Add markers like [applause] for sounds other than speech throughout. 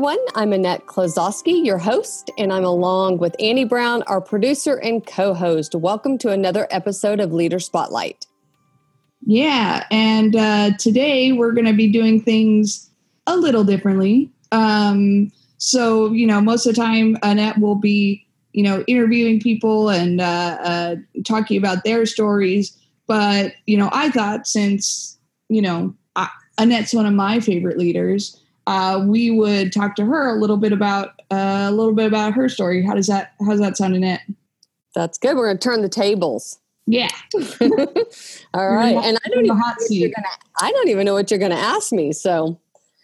Everyone. I'm Annette Klozowski, your host, and I'm along with Annie Brown, our producer and co host. Welcome to another episode of Leader Spotlight. Yeah, and uh, today we're going to be doing things a little differently. Um, so, you know, most of the time, Annette will be, you know, interviewing people and uh, uh, talking about their stories. But, you know, I thought since, you know, I, Annette's one of my favorite leaders, uh, we would talk to her a little bit about uh, a little bit about her story. How does that how's that sound, Annette? That's good. We're going to turn the tables. Yeah. [laughs] All right. And I don't even know what you're gonna, I don't even know what you're going to ask me. So.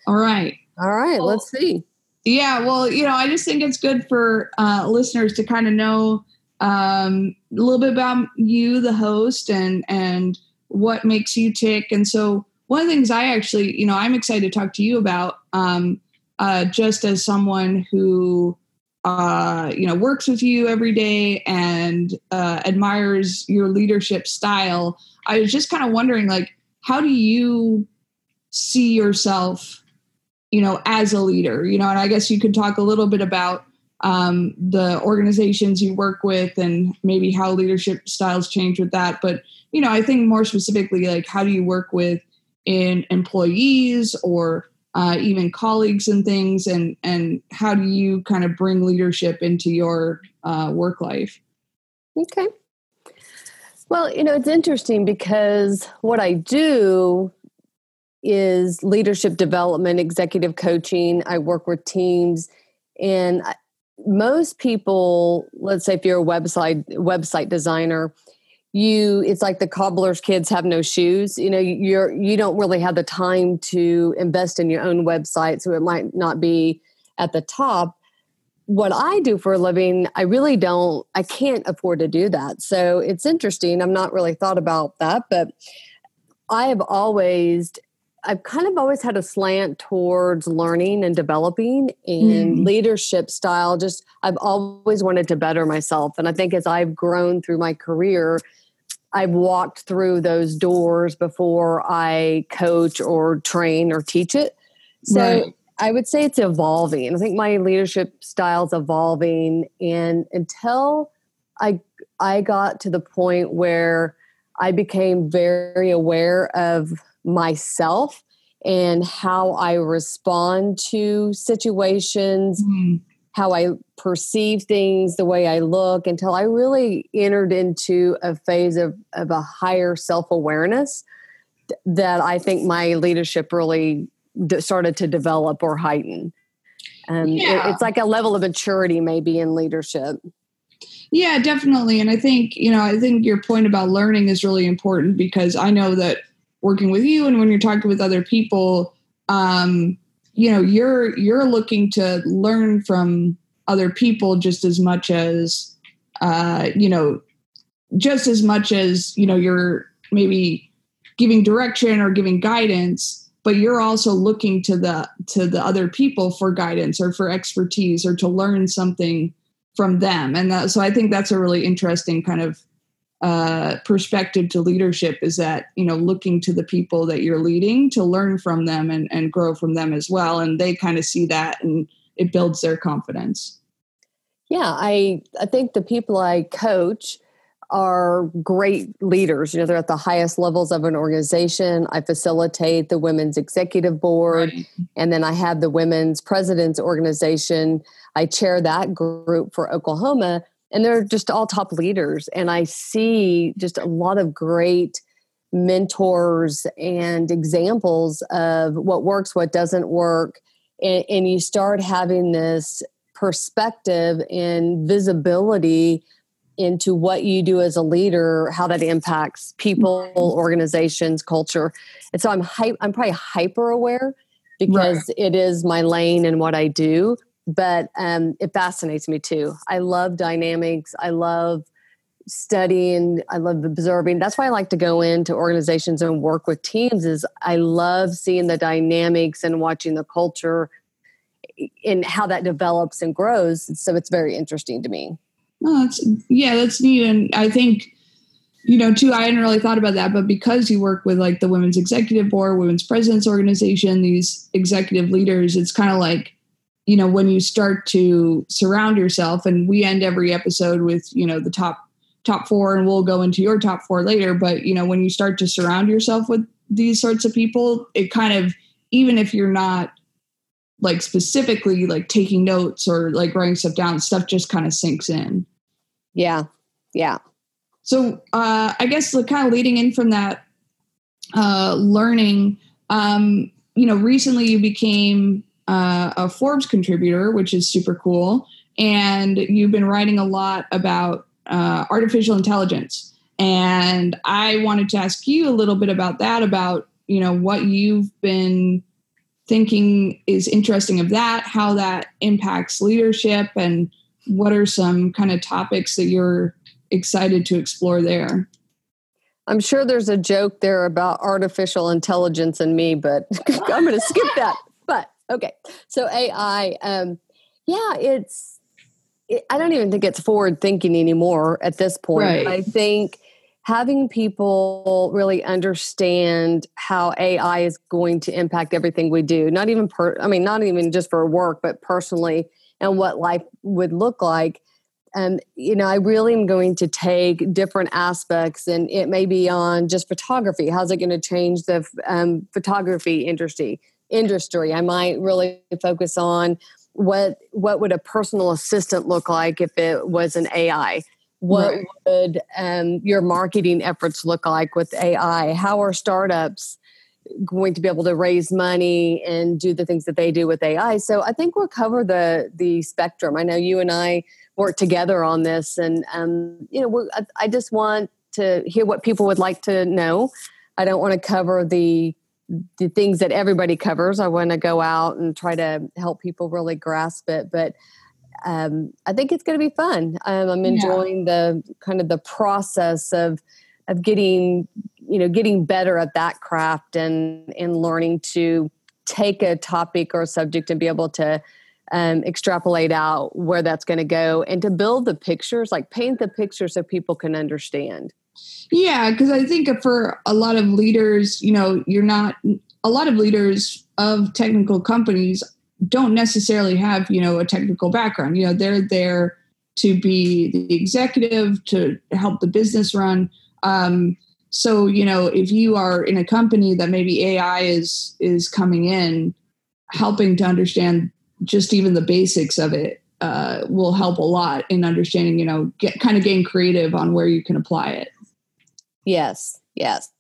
All right. All right. Well, let's see. Yeah. Well, you know, I just think it's good for uh, listeners to kind of know um, a little bit about you, the host, and and what makes you tick. And so, one of the things I actually, you know, I'm excited to talk to you about, um, uh, just as someone who uh, you know works with you every day and uh, admires your leadership style i was just kind of wondering like how do you see yourself you know as a leader? You know and i guess you could talk a little bit about um, the organizations you work with and maybe how leadership styles change with that but you know i think more specifically like how do you work with in employees or uh, even colleagues and things and and how do you kind of bring leadership into your uh, work life? Okay. Well you know it's interesting because what i do is leadership development executive coaching. I work with teams and most people let's say if you're a website website designer you it's like the cobbler's kids have no shoes you know you're you don't really have the time to invest in your own website so it might not be at the top what i do for a living i really don't i can't afford to do that so it's interesting i'm not really thought about that but i have always I've kind of always had a slant towards learning and developing and mm. leadership style. Just I've always wanted to better myself. And I think as I've grown through my career, I've walked through those doors before I coach or train or teach it. So right. I would say it's evolving. I think my leadership style is evolving. And until I I got to the point where I became very aware of myself and how I respond to situations, mm how I perceive things, the way I look, until I really entered into a phase of, of a higher self awareness that I think my leadership really d- started to develop or heighten. Um, yeah. it, it's like a level of maturity, maybe in leadership. Yeah, definitely. And I think, you know, I think your point about learning is really important because I know that working with you and when you're talking with other people, um, you know you're you're looking to learn from other people just as much as uh, you know just as much as you know you're maybe giving direction or giving guidance but you're also looking to the to the other people for guidance or for expertise or to learn something from them. And that, so i think that's a really interesting kind of uh, perspective to leadership is that you know looking to the people that you're leading to learn from them and, and grow from them as well. And they kind of see that and it builds their confidence. Yeah i i think the people i coach are great leaders. You know they're at the highest levels of an organization. I facilitate the women's executive board right. and then i have the women's president's organization. I chair that group for oklahoma and they're just all top leaders and i see just a lot of great mentors and examples of what works what doesn't work and, and you start having this perspective and visibility into what you do as a leader how that impacts people organizations culture and so i'm hy- i'm probably hyper aware because right. it is my lane and what i do but um, it fascinates me too. I love dynamics. I love studying. I love observing. That's why I like to go into organizations and work with teams. Is I love seeing the dynamics and watching the culture and how that develops and grows. So it's very interesting to me. Oh, that's yeah, that's neat, and I think you know, too, I hadn't really thought about that, but because you work with like the Women's Executive Board, Women's Presidents Organization, these executive leaders, it's kind of like, you know, when you start to surround yourself, and we end every episode with, you know, the top top four, and we'll go into your top four later. But you know, when you start to surround yourself with these sorts of people, it kind of, even if you're not like specifically like taking notes or like writing stuff down, stuff just kind of sinks in. Yeah. Yeah. So uh, I guess like kind of leading in from that uh, learning, um, you know, recently you became uh, a Forbes contributor, which is super cool, and you've been writing a lot about uh, artificial intelligence. And I wanted to ask you a little bit about that, about you know what you've been thinking is interesting of that, how that impacts leadership, and what are some kind of topics that you're excited to explore there. I'm sure there's a joke there about artificial intelligence and me, but [laughs] I'm going to skip that. Okay, so AI, um, yeah, it's. It, I don't even think it's forward thinking anymore at this point. Right. I think having people really understand how AI is going to impact everything we do, not even per, I mean, not even just for work, but personally, and what life would look like and you know i really am going to take different aspects and it may be on just photography how's it going to change the um, photography industry industry i might really focus on what what would a personal assistant look like if it was an ai what right. would um, your marketing efforts look like with ai how are startups going to be able to raise money and do the things that they do with ai so i think we'll cover the the spectrum i know you and i work together on this. And um, you know, I, I just want to hear what people would like to know. I don't want to cover the the things that everybody covers. I want to go out and try to help people really grasp it. But um, I think it's going to be fun. Um, I'm enjoying yeah. the kind of the process of of getting you know getting better at that craft and and learning to take a topic or a subject and be able to um, extrapolate out where that's going to go and to build the pictures, like paint the picture so people can understand. Yeah, because I think for a lot of leaders, you know, you're not, a lot of leaders of technical companies don't necessarily have, you know, a technical background. You know, they're there to be the executive, to help the business run. Um, so, you know, if you are in a company that maybe AI is is coming in, helping to understand just even the basics of it uh, will help a lot in understanding, you know, get kind of getting creative on where you can apply it. Yes, yes.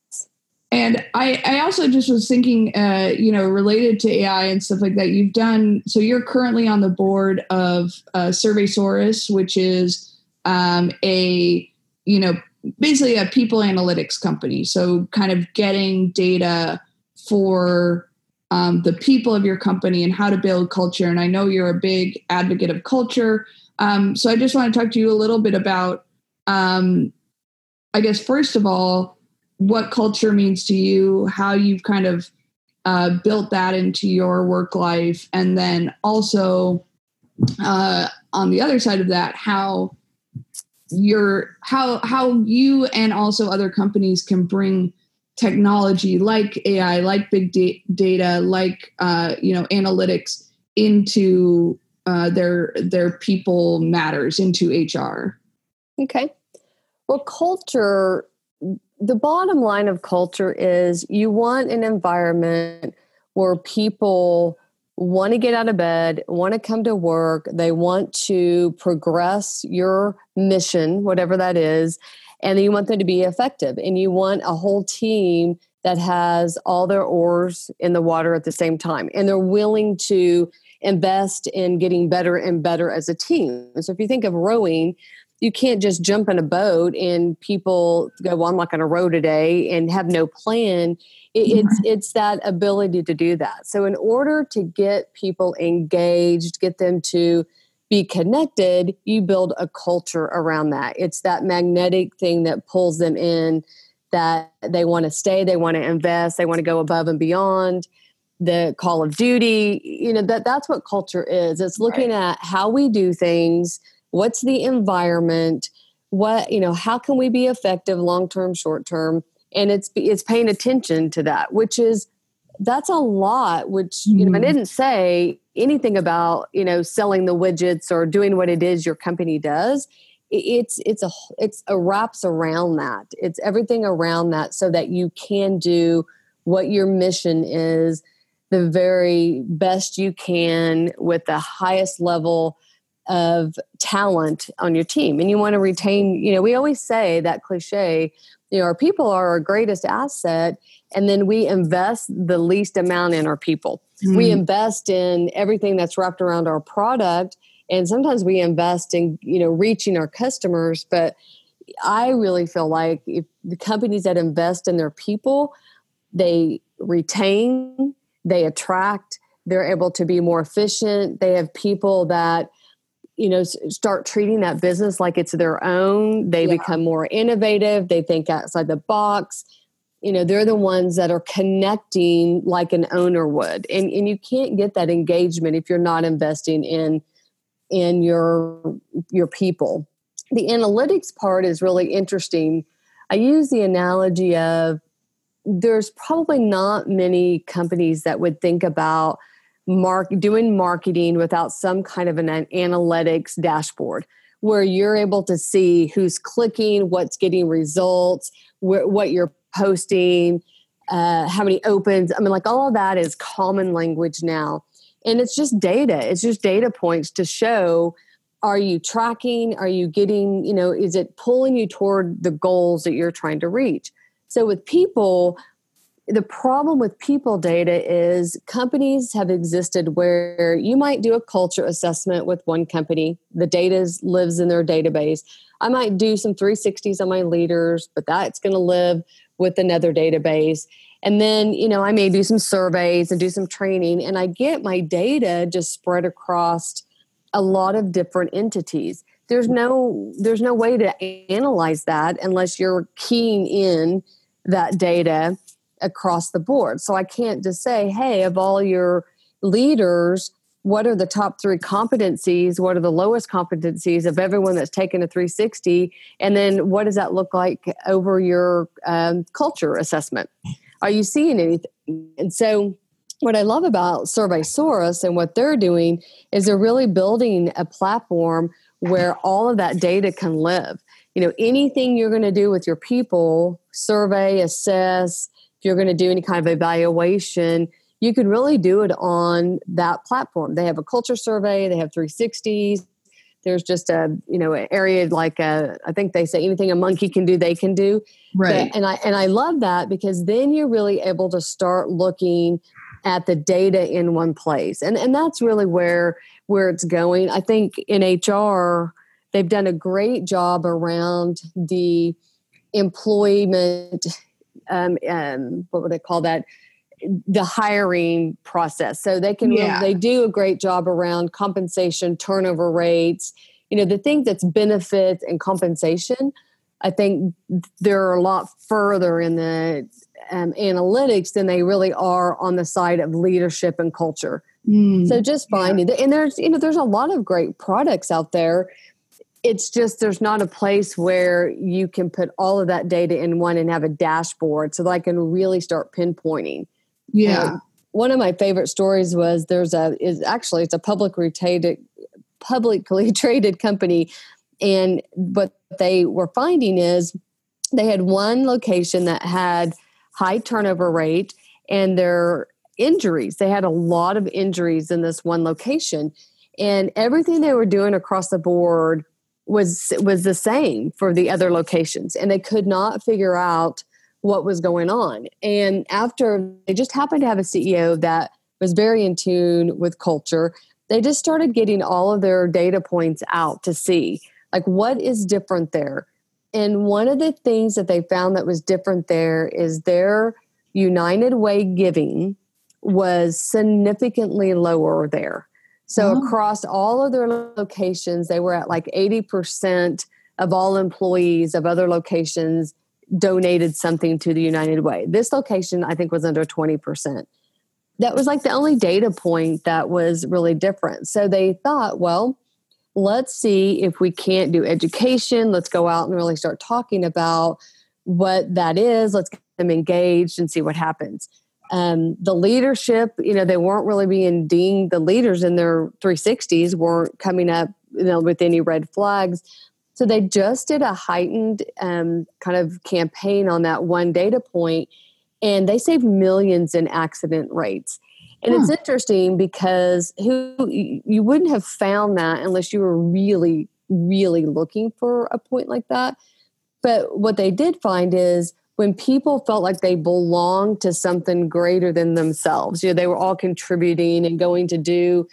And I, I also just was thinking, uh, you know, related to AI and stuff like that. You've done so. You're currently on the board of uh, Surveysaurus, which is um, a, you know, basically a people analytics company. So kind of getting data for um, the people of your company and how to build culture. And I know you're a big advocate of culture. Um, so I just want to talk to you a little bit about, um, I guess, first of all, what culture means to you, how you've kind of uh, built that into your work life, and then also uh, on the other side of that, how your how how you and also other companies can bring technology like AI, like big da- data, like uh, you know analytics into uh, their their people matters into HR. Okay. Well, culture. The bottom line of culture is you want an environment where people want to get out of bed, want to come to work, they want to progress your mission, whatever that is, and you want them to be effective and you want a whole team that has all their oars in the water at the same time and they're willing to invest in getting better and better as a team so if you think of rowing you can't just jump in a boat and people go well i'm not going to row today and have no plan it's it's that ability to do that so in order to get people engaged get them to be connected, you build a culture around that. It's that magnetic thing that pulls them in that they want to stay, they want to invest, they want to go above and beyond the call of duty. You know, that that's what culture is. It's looking right. at how we do things, what's the environment, what you know how can we be effective long term short term and it's it's paying attention to that which is that's a lot which you know i mm-hmm. didn't say anything about you know selling the widgets or doing what it is your company does. It's it's a it's a wraps around that. It's everything around that so that you can do what your mission is the very best you can with the highest level of talent on your team and you want to retain you know we always say that cliche you know our people are our greatest asset and then we invest the least amount in our people mm. we invest in everything that's wrapped around our product and sometimes we invest in you know reaching our customers but i really feel like if the companies that invest in their people they retain they attract they're able to be more efficient they have people that you know start treating that business like it's their own. They yeah. become more innovative. They think outside the box. You know they're the ones that are connecting like an owner would. And and you can't get that engagement if you're not investing in in your your people. The analytics part is really interesting. I use the analogy of there's probably not many companies that would think about mark doing marketing without some kind of an, an analytics dashboard where you're able to see who's clicking, what's getting results, wh- what you're posting, uh, how many opens. I mean, like all of that is common language now. And it's just data, it's just data points to show are you tracking? Are you getting, you know, is it pulling you toward the goals that you're trying to reach? So with people, the problem with people data is companies have existed where you might do a culture assessment with one company. The data lives in their database. I might do some 360s on my leaders but that's going to live with another database. And then you know i may do some surveys and do some training and i get my data just spread across a lot of different entities. There's no there's no way to analyze that unless you're keying in that data across the board. So I can't just say, hey, of all your leaders, what are the top three competencies? What are the lowest competencies of everyone that's taken a 360? And then what does that look like over your um, culture assessment? Are you seeing anything? And so, what I love about Survey SurveySource and what they're doing is they're really building a platform where all of that data can live. You know, anything you're going to do with your people, survey, assess, you're going to do any kind of evaluation, you can really do it on that platform. They have a culture survey, they have 360s. There's just a you know an area like a I think they say anything a monkey can do they can do right but, and I and I love that because then you're really able to start looking at the data in one place and and that's really where where it's going I think in HR they've done a great job around the employment um, um, what would I call that? The hiring process. So they can yeah. they do a great job around compensation, turnover rates. You know, the thing that's benefits and compensation. I think they're a lot further in the um, analytics than they really are on the side of leadership and culture. Mm, so just finding yeah. and there's you know there's a lot of great products out there it's just there's not a place where you can put all of that data in one and have a dashboard so that I can really start pinpointing. Yeah. Um, one of my favorite stories was there's a is actually it's a publicly traded publicly [laughs] traded company and what they were finding is they had one location that had high turnover rate and their injuries they had a lot of injuries in this one location and everything they were doing across the board was was the same for the other locations and they could not figure out what was going on. And after they just happened to have a ceo that was very in tune with culture. They just started getting all of their data points out to see like what is different there. And one of the things that they found that was different there is their united way giving was significantly lower there so oh. across all of their locations, they were at like 80% of all employees of other locations donated something to the United Way. This location, I think, was under 20%. That was like the only data point that was really different. So they thought, well, let's see if we can't do education. Let's go out and really start talking about what that is. Let's get them engaged and see what happens. Um, the leadership, you know, they weren't really being deemed the leaders in their 360s weren't coming up, you know, with any red flags. So they just did a heightened um, kind of campaign on that one data point, and they saved millions in accident rates. And huh. it's interesting because who you wouldn't have found that unless you were really, really looking for a point like that. But what they did find is when people felt like they belonged to something greater than themselves, you know, they were all contributing and going to do,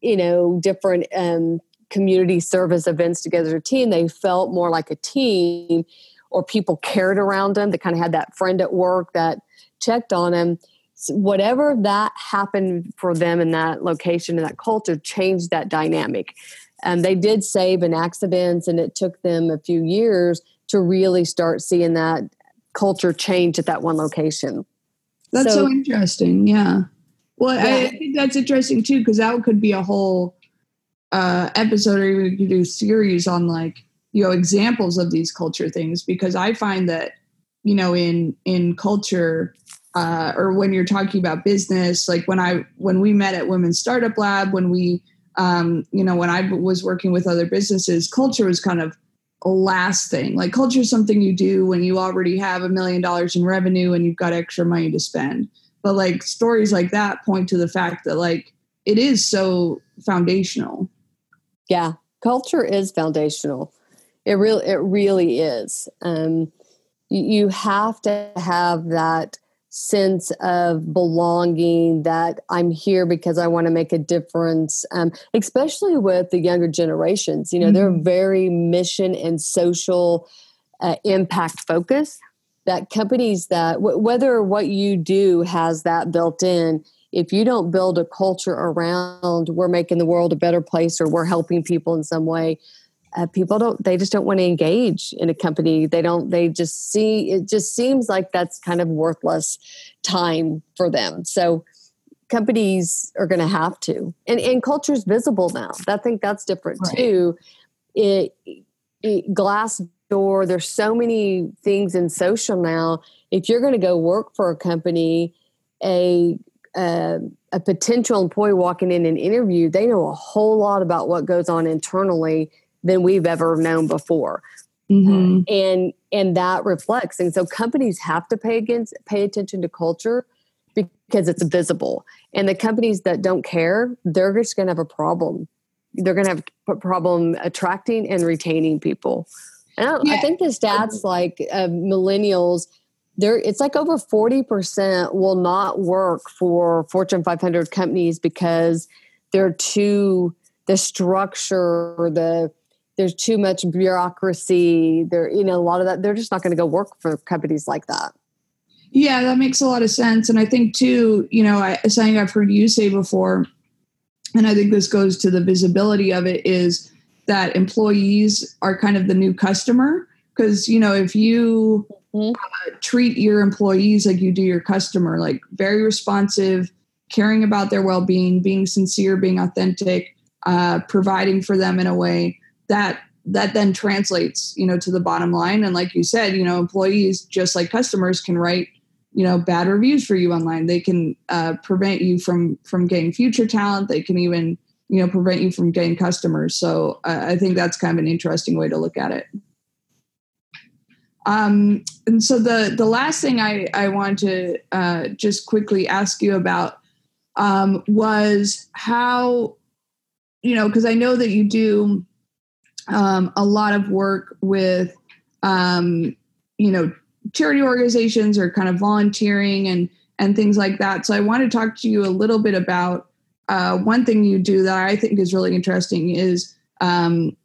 you know, different um, community service events together as a team, they felt more like a team or people cared around them. They kind of had that friend at work that checked on them. So whatever that happened for them in that location and that culture changed that dynamic. And they did save in accidents, and it took them a few years to really start seeing that culture change at that one location. That's so, so interesting. Yeah. Well, yeah. I think that's interesting too because that could be a whole uh, episode, or even you could do series on like you know examples of these culture things. Because I find that you know in in culture uh, or when you're talking about business, like when I when we met at Women's Startup Lab, when we um, you know when I was working with other businesses, culture was kind of last thing. Like culture is something you do when you already have a million dollars in revenue and you've got extra money to spend. But like stories like that point to the fact that like it is so foundational. Yeah, culture is foundational. It really it really is. Um you have to have that sense of belonging that I'm here because I want to make a difference, um, especially with the younger generations. You know, mm-hmm. they're very mission and social uh, impact focused. That companies that, w- whether what you do has that built in, if you don't build a culture around we're making the world a better place or we're helping people in some way, uh, people don't they just don't want to engage in a company. They don't they just see it just seems like that's kind of worthless time for them. So companies are going to have to. And and culture's visible now. I think that's different right. too. It, it glass door there's so many things in social now. If you're going to go work for a company a uh, a potential employee walking in an interview, they know a whole lot about what goes on internally than we've ever known before. Mm-hmm. and and that reflects and so companies have to pay against pay attention to culture because it's visible and the companies that don't care they're just going to have a problem they're going to have a problem attracting and retaining people and I, yeah. I think the stats like uh, millennials there it's like over 40% will not work for fortune 500 companies because they're too the structure the there's too much bureaucracy. There you know a lot of that they're just not going to go work for companies like that. Yeah that makes a lot of sense. And i think too you know I, something i've heard you say before and i think this goes to the visibility of it is that employees are kind of the new customer. Because you know if you mm-hmm. uh, treat your employees like you do your customer like very responsive caring about their well-being being sincere being authentic uh, providing for them in a way that that then translates you know to the bottom line. And like you said you know employees just like customers can write you know bad reviews for you online. They can uh, prevent you from from getting future talent. They can even you know prevent you from getting customers. So uh, i think that's kind of an interesting way to look at it. Um, and so the the last thing i i want to uh, just quickly ask you about um, was how you know because i know that you do um, a lot of work with, um, you know, charity organizations or kind of volunteering and and things like that. So I want to talk to you a little bit about uh, one thing you do that I think is really interesting is um,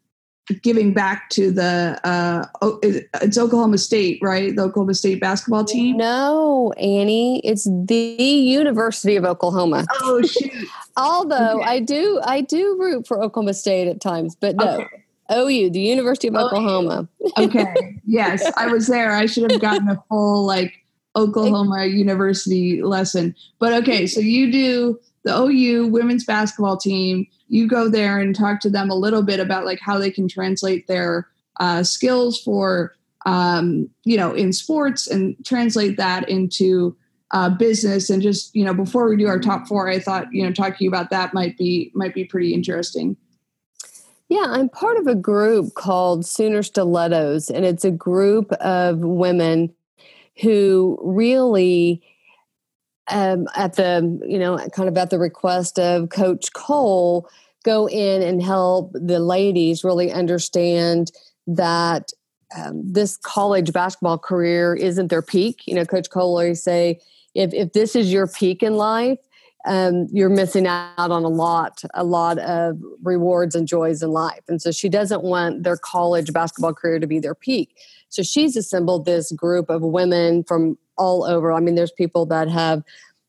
giving back to the uh, it's Oklahoma State, right? The Oklahoma State basketball team. No, Annie, it's the University of Oklahoma. Oh [laughs] shoot! Although okay. I do, I do root for Oklahoma State at times, but no. Okay. OU, the University of Oklahoma. okay. [laughs] Yes, I was there. I should have gotten a full like Oklahoma University lesson. But okay, so you do the OU women's basketball team, you go there and talk to them a little bit about like how they can translate their uh, skills for um, you know in sports and translate that into uh, business and just you know before we do our top four i thought you know talking about that might be might be pretty interesting yeah i'm part of a group called sooner stilettos and it's a group of women who really um, at the you know kind of at the request of coach Coale go in and help the ladies really understand that um, this college basketball career isn't their peak. You know, Coach Coale always say, if if this is your peak in life, um, you're missing out on a lot, a lot of rewards and joys in life. And so she doesn't want their college basketball career to be their peak. So she's assembled this group of women from all over. I mean, there's people that have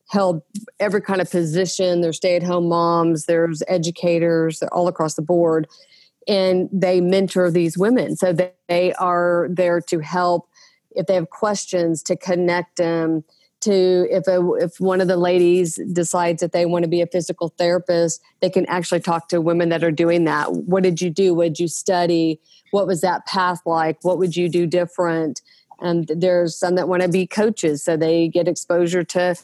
held every kind of position. There's stay-at-home moms. There's educators. They're all across the board and they mentor these women. So they are there to help if they have questions to connect them to if a, if one of the ladies decides that they want to be a physical therapist, they can actually talk to women that are doing that. What did you do? What did you study? What was that path like? What would you do different? And there's some that want to be coaches, so they get exposure to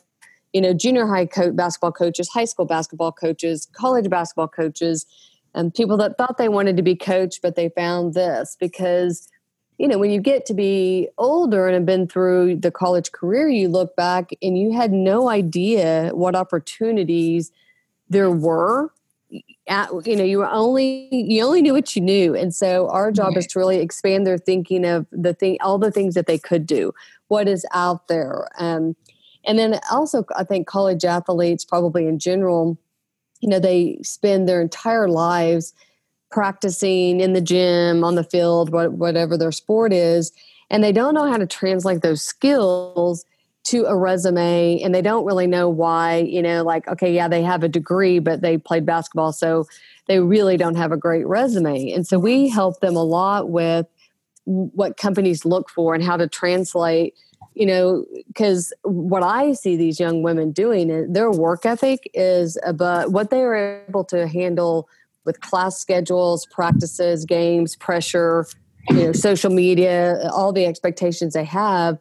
you know junior high coach basketball coaches, high school basketball coaches, college basketball coaches and people that thought they wanted to be coached, but they found this because, you know, when you get to be older and have been through the college career, you look back and you had no idea what opportunities there were. At, you know, you were only you only knew what you knew, and so our job is to really expand their thinking of the thing, all the things that they could do, what is out there, um, and then also I think college athletes, probably in general, you know they spend their entire lives practicing in the gym on the field whatever their sport is and they don't know how to translate those skills to a resume and they don't really know why you know like okay yeah they have a degree but they played basketball so they really don't have a great resume. And so we help them a lot with what companies look for and how to translate you know, because what I see these young women doing, their work ethic is about what they are able to handle with class schedules, practices, games, pressure, you know, social media, all the expectations they have.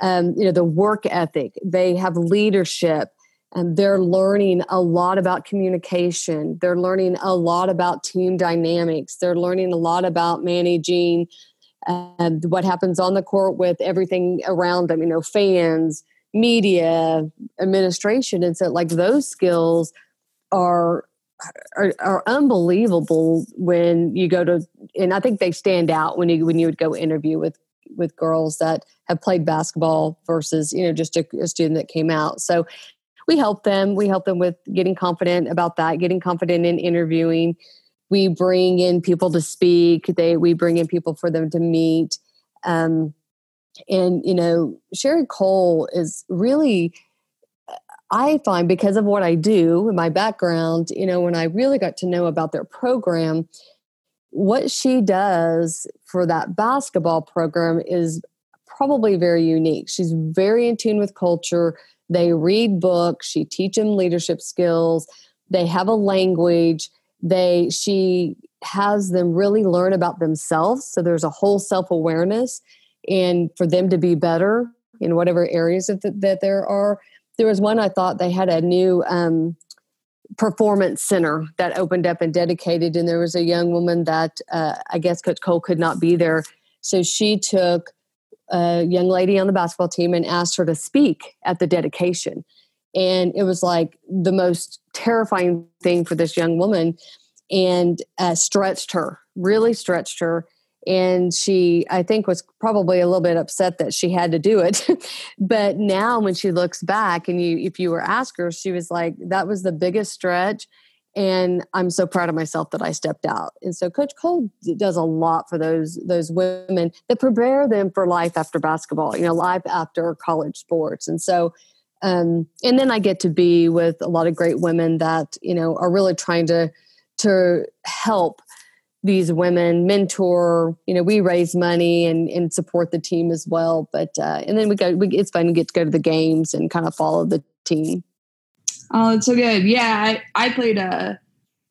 Um, you know, the work ethic, they have leadership, and they're learning a lot about communication. They're learning a lot about team dynamics. They're learning a lot about managing and what happens on the court with everything around them, you know, fans, media, administration. And so, like, those skills are, are, are unbelievable when you go to, and I think they stand out when you when you would go interview with with girls that have played basketball versus you know just a, a student that came out. So we help them. We help them with getting confident about that, getting confident in interviewing we bring in people to speak they we bring in people for them to meet um, and you know Sherri Coale is really i find because of what i do my background you know when i really got to know about their program what she does for that basketball program is probably very unique. She's very in tune with culture. They read books. She teach them leadership skills. They have a language. They she has them really learn about themselves so there's a whole self-awareness and for them to be better in whatever areas the, that there are there was one i thought they had a new um, performance center that opened up and dedicated and there was a young woman that uh, i guess coach Coale could not be there. So she took a young lady on the basketball team and asked her to speak at the dedication. And it was like the most terrifying thing for this young woman and uh, stretched her really stretched her and she i think was probably a little bit upset that she had to do it. [laughs] But now when she looks back and you if you were asked her she was like that was the biggest stretch and i'm so proud of myself that i stepped out. And so coach Coale does a lot for those those women that prepare them for life after basketball you know life after college sports. And so um, and then I get to be with a lot of great women that you know are really trying to to help these women mentor you know we raise money and, and support the team as well but uh, and then we go we, it's fun to get to go to the games and kind of follow the team Oh, it's so good. Yeah, I, I played a,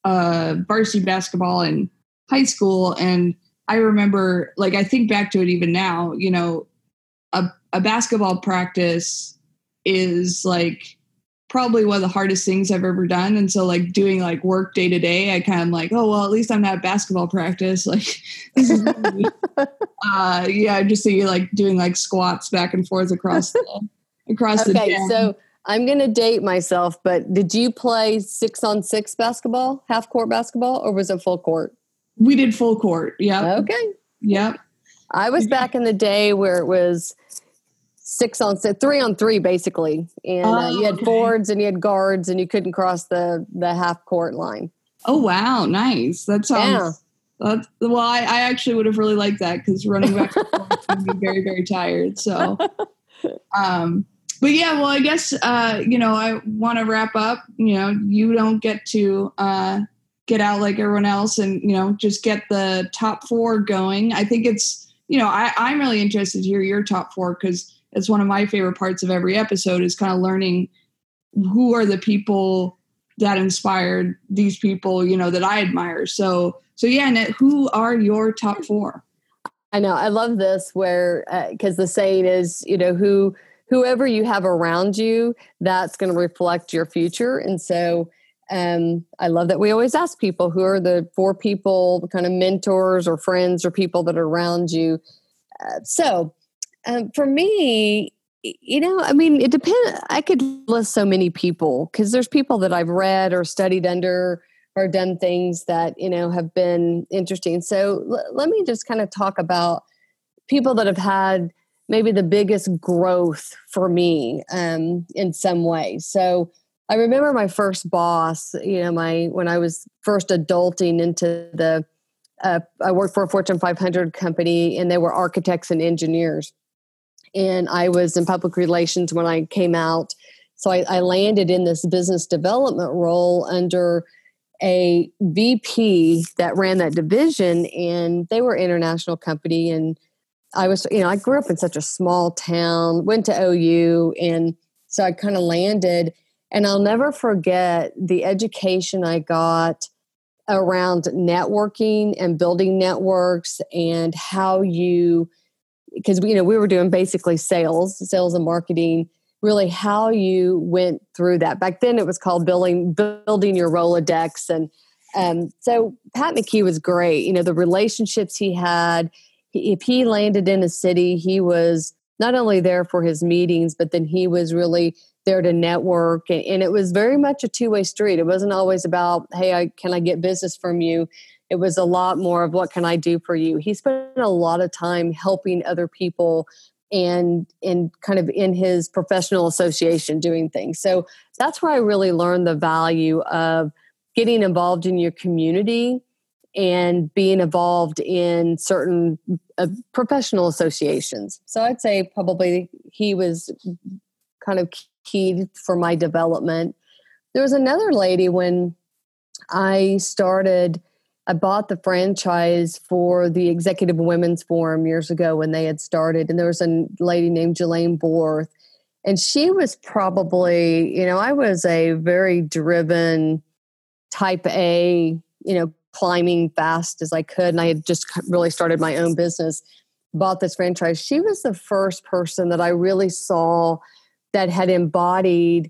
a varsity basketball in high school, and I remember, like, I think back to it even now. You know, a a basketball practice is like probably one of the hardest things I've ever done. And so like doing like work day to day, I kind of like, oh well, at least I'm not basketball practice. [laughs] Like this is [laughs] uh yeah, just see you like doing like squats back and forth across the [laughs] across okay, the Okay, so I'm gonna date myself, but did you play six on six basketball, half court basketball, or was it full court? We did full court. Yeah. Okay. Yep. I was back in the day where it was six on six, three on three, basically, and oh, uh, you had oh, okay. forwards and you had guards, and you couldn't cross the the half court line. Oh wow, nice! That sounds. Yeah. That's, well, I, I actually would have really liked that because running back [laughs] would be very very tired. So, um, but yeah, well, I guess uh, you know I want to wrap up. You know, you don't get to uh, get out like everyone else, and you know just get the top four going. I think it's you know I, I'm really interested to hear your top four because it's one of my favorite parts of every episode is kind of learning who are the people that inspired these people you know that i admire. So so yeah Annette, who are your top four? I know i love this where because uh, the saying is you know who whoever you have around you that's going to reflect your future. And so um, i love that we always ask people who are the four people kind of mentors or friends or people that are around you. Uh, so um, for me, you know, I mean, it depends. I could list so many people because there's people that I've read or studied under or done things that, you know, have been interesting. So l- let me just kind of talk about people that have had maybe the biggest growth for me um, in some way. So I remember my first boss, you know, my when I was first adulting into the, uh, I worked for a Fortune 500 company and they were architects and engineers and I was in public relations when I came out. So I, I landed in this business development role under a VP that ran that division, and they were international company. And I was, you know, I grew up in such a small town, went to OU, and so I kind of landed. And I'll never forget the education I got around networking and building networks and how you because you know we were doing basically sales sales and marketing really how you went through that. Back then it was called building building your rolodex and um, so pat mckee was great. You know the relationships he had if he landed in a city he was not only there for his meetings but then he was really there to network and, and it was very much a two-way street. It wasn't always about hey I, can i get business from you it was a lot more of what can I do for you. He spent a lot of time helping other people and in kind of in his professional association doing things. So that's where I really learned the value of getting involved in your community and being involved in certain uh, professional associations. So I'd say probably he was kind of key for my development. There was another lady when I started I bought the franchise for the Executive Women's Forum years ago when they had started, and there was a lady named Jelaine Borth, and she was probably, you know, I was a very driven type A, you know, climbing fast as I could, and I had just really started my own business. Bought this franchise. She was the first person that I really saw that had embodied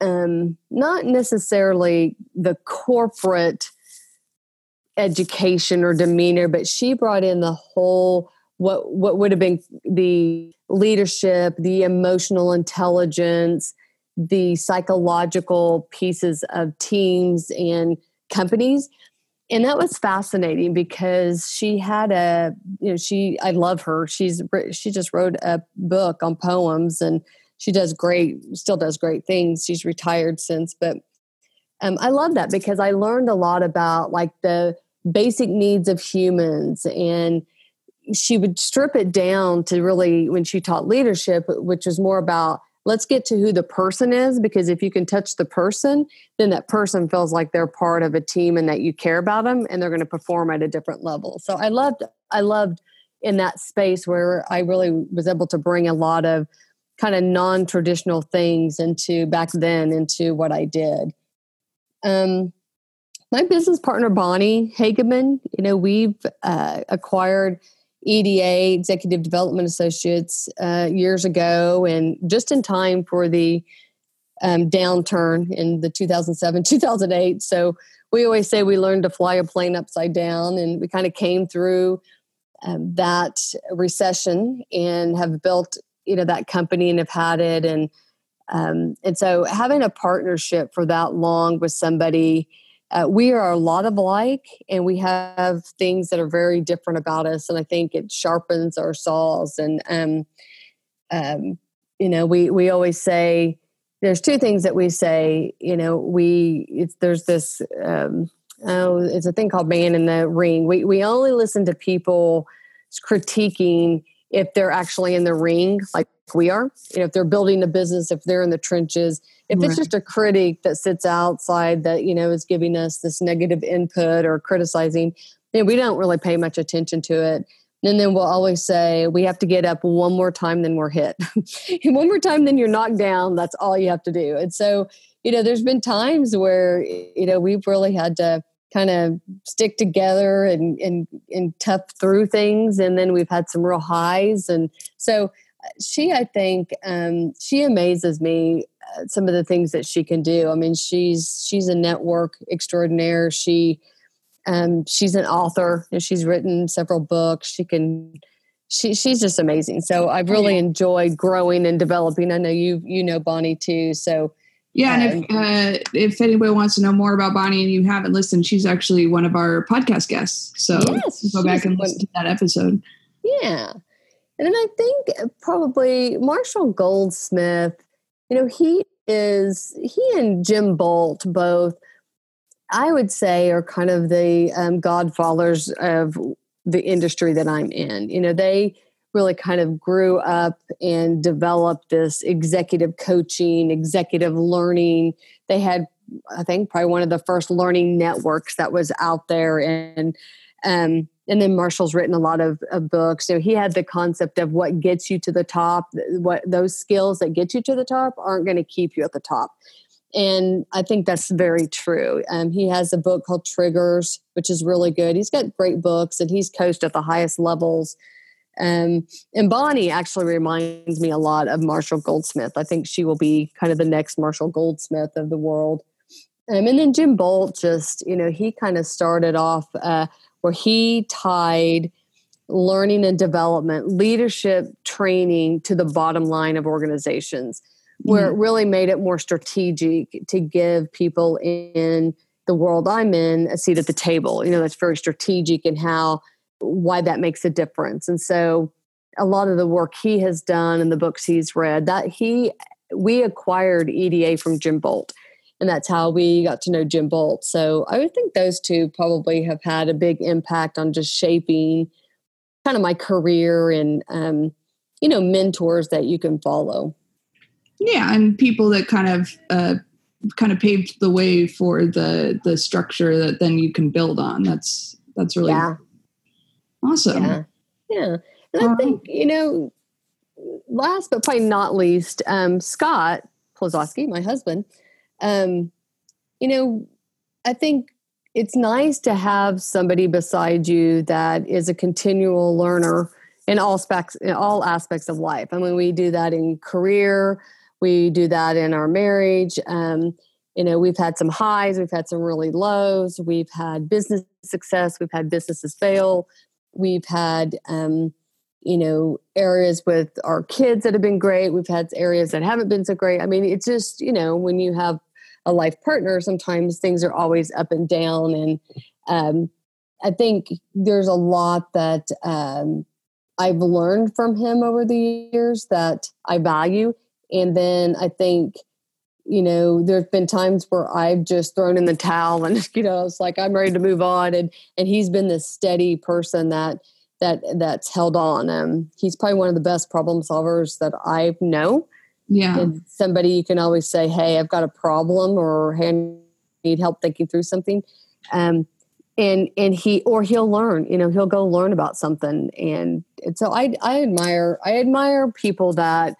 um, not necessarily the corporate education or demeanor, but she brought in the whole what what would have been the leadership, the emotional intelligence, the psychological pieces of teams and companies. And that was fascinating because she had a, you know, she, I love her. She's, she just wrote a book on poems and she does great, still does great things. She's retired since, but um, I love that because I learned a lot about like the basic needs of humans and she would strip it down to really when she taught leadership which is more about let's get to who the person is because if you can touch the person then that person feels like they're part of a team and that you care about them and they're going to perform at a different level so i loved i loved in that space where i really was able to bring a lot of kind of non-traditional things into back then into what I did. Um, my business partner Bonnie Hagemann, you know, we've uh, acquired EDA Executive Development Associates uh, years ago, and just in time for the um, downturn in the 2007 2008. So we always say we learned to fly a plane upside down, and we kind of came through um, that recession and have built you know that company and have had it and um, and so having a partnership for that long with somebody uh, we are a lot of alike and we have things that are very different about us and i think it sharpens our saws and um, um, you know we we always say there's two things that we say you know we there's this um, oh it's a thing called man in the ring. We we only listen to people critiquing if they're actually in the ring like we are you know if they're building a business if they're in the trenches if right. it's just a critic that sits outside that you know is giving us this negative input or criticizing you know, we don't really pay much attention to it. And then we'll always say we have to get up one more time than we're hit. [laughs] One more time than you're knocked down that's all you have to do. And so you know there's been times where you know we've really had to kind of stick together and, and and tough through things and then we've had some real highs. And so she i think um, she amazes me uh, some of the things that she can do. I mean she's she's a network extraordinaire. She um, she's an author. And she's written several books. She can she she's just amazing. So i've really enjoyed growing and developing. I know you you know bonnie too. So yeah, and if uh, if anybody wants to know more about Bonnie and you haven't listened, she's actually one of our podcast guests. So yes, go back and listen to that episode. Yeah, and then I think probably Marshall Goldsmith. You know, he is he and Jim Bolt both. I would say are kind of the um, godfathers of the industry that I'm in. You know, they really kind of grew up and developed this executive coaching, executive learning. They had, I think, probably one of the first learning networks that was out there. And um, and then Marshall's written a lot of, of books. So he had the concept of what gets you to the top. What those skills that get you to the top aren't going to keep you at the top. And I think that's very true. Um, he has a book called Triggers, which is really good. He's got great books, and he's coached at the highest levels um, and Bonnie actually reminds me a lot of Marshall Goldsmith. I think she will be kind of the next Marshall Goldsmith of the world. Um, and then Jim Bolt just, you know, he kind of started off uh, where he tied learning and development, leadership training to the bottom line of organizations, where mm-hmm. it really made it more strategic to give people in the world I'm in a seat at the table. You know, that's very strategic in how why that makes a difference. And so a lot of the work he has done and the books he's read that he we acquired EDA from Jim Bolt and that's how we got to know Jim Bolt. So I would think those two probably have had a big impact on just shaping kind of my career and um, you know mentors that you can follow. Yeah, and people that kind of uh, kind of paved the way for the the structure that then you can build on. That's that's really yeah. Awesome. Yeah. Yeah. And um, I think, you know, last but probably not least, um, Scott Plozowski, my husband, um, you know, I think it's nice to have somebody beside you that is a continual learner in all specs in all aspects of life. I mean, we do that in career, we do that in our marriage. Um, you know, we've had some highs, we've had some really lows, we've had business success, we've had businesses fail, We've had, um, you know, areas with our kids that have been great. We've had areas that haven't been so great. I mean, it's just, you know, when you have a life partner, sometimes things are always up and down. And um, I think there's a lot that um, I've learned from him over the years that I value. And then I think, you know, there's been times where I've just thrown in the towel and, [laughs] you know, it's like I'm ready to move on. And and he's been this steady person that that that's held on. Um he's probably one of the best problem solvers that I know. Yeah. Somebody you can always say, Hey, I've got a problem or hey, I need help thinking through something. Um and and he or he'll learn, you know, he'll go learn about something. And, and so I I admire I admire people that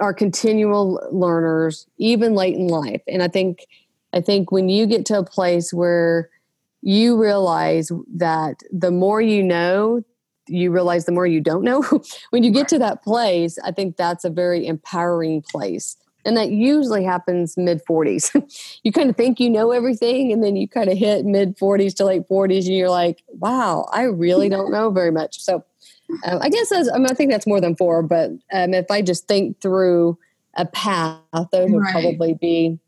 are continual learners, even late in life. And I think, I think when you get to a place where you realize that the more you know, you realize the more you don't know. [laughs] when you get to that place, I think that's a very empowering place. And that usually happens mid 40s. [laughs] you kind of think you know everything, and then you kind of hit mid 40s to late 40s, and you're like, wow, I really don't know very much. So um, I guess I, mean, I think that's more than four, but um, if I just think through a path, those would right. probably be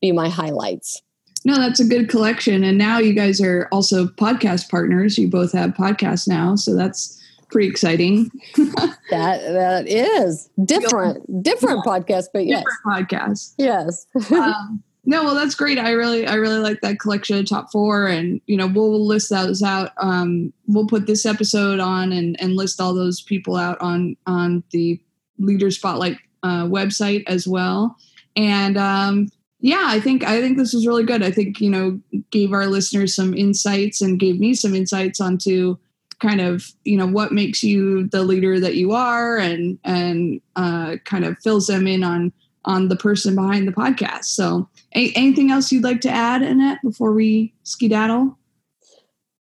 be my highlights. No, that's a good collection. And now you guys are also podcast partners. You both have podcasts now, so that's pretty exciting. [laughs] that that is different, different yeah. podcast, but yes, different podcast. Yes. [laughs] um, no, well, that's great. I really, I really like that collection of top four, and you know, we'll list those out. Um, we'll put this episode on and and list all those people out on on the Leader Spotlight uh, website as well. And um, yeah, I think I think this was really good. I think you know gave our listeners some insights and gave me some insights onto kind of you know what makes you the leader that you are, and and uh, kind of fills them in on on the person behind the podcast. So, a- anything else you'd like to add, Annette, before we skedaddle?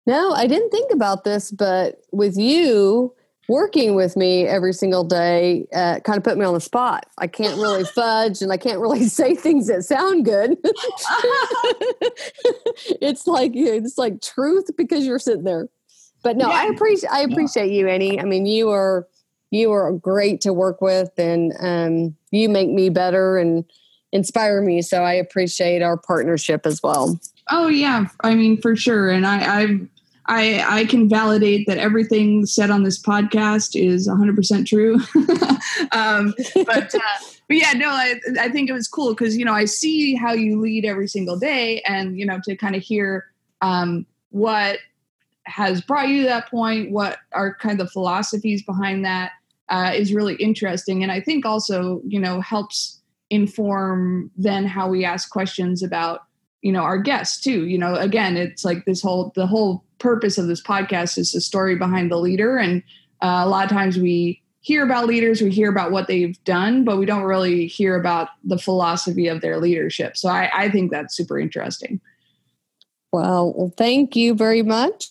No, I didn't think about this, but with you, working with me every single day uh, kind of put me on the spot. I can't really [laughs] fudge and I can't really [laughs] say things that sound good. [laughs] it's like it's like truth because you're sitting there. But no, yeah. I appreciate I appreciate yeah. you, Annie. I mean, you are you are great to work with, and um, you make me better and inspire me. So I appreciate our partnership as well. Oh yeah, I mean for sure, and I I've I, I can validate that everything said on this podcast is 100% true. [laughs] um, but, uh, but yeah, no, I, I think it was cool because, you know, I see how you lead every single day and, you know, to kind of hear um, what has brought you to that point, what are kind of the philosophies behind that uh, is really interesting. And I think also, you know, helps inform then how we ask questions about you know our guests too you know again it's like this whole the whole purpose of this podcast is the story behind the leader. And uh, a lot of times we hear about leaders we hear about what they've done but we don't really hear about the philosophy of their leadership. So i, I think that's super interesting. Well, well thank you very much.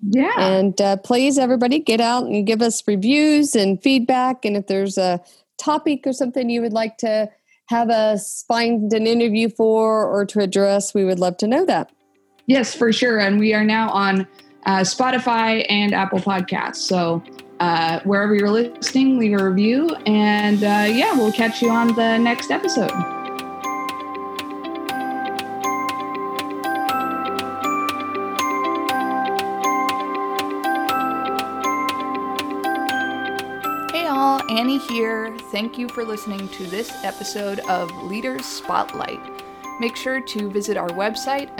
Yeah. And uh, please everybody get out and give us reviews and feedback. And if there's a topic or something you would like to have us find an interview for or to address, we would love to know that. Yes, for sure. And we are now on uh, Spotify and Apple Podcasts. So uh, wherever you're listening, leave a review. And uh, yeah, we'll catch you on the next episode. Hey all, Annie here. Thank you for listening to this episode of Leaders Spotlight. Make sure to visit our website,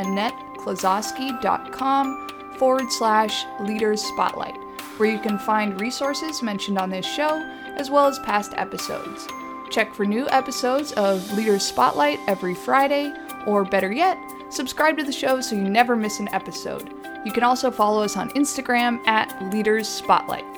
AnnetteKlazowski.com forward slash Leaders Spotlight, where you can find resources mentioned on this show, as well as past episodes. Check for new episodes of Leaders Spotlight every Friday, or better yet, subscribe to the show so you never miss an episode. You can also follow us on Instagram at Leaders Spotlight.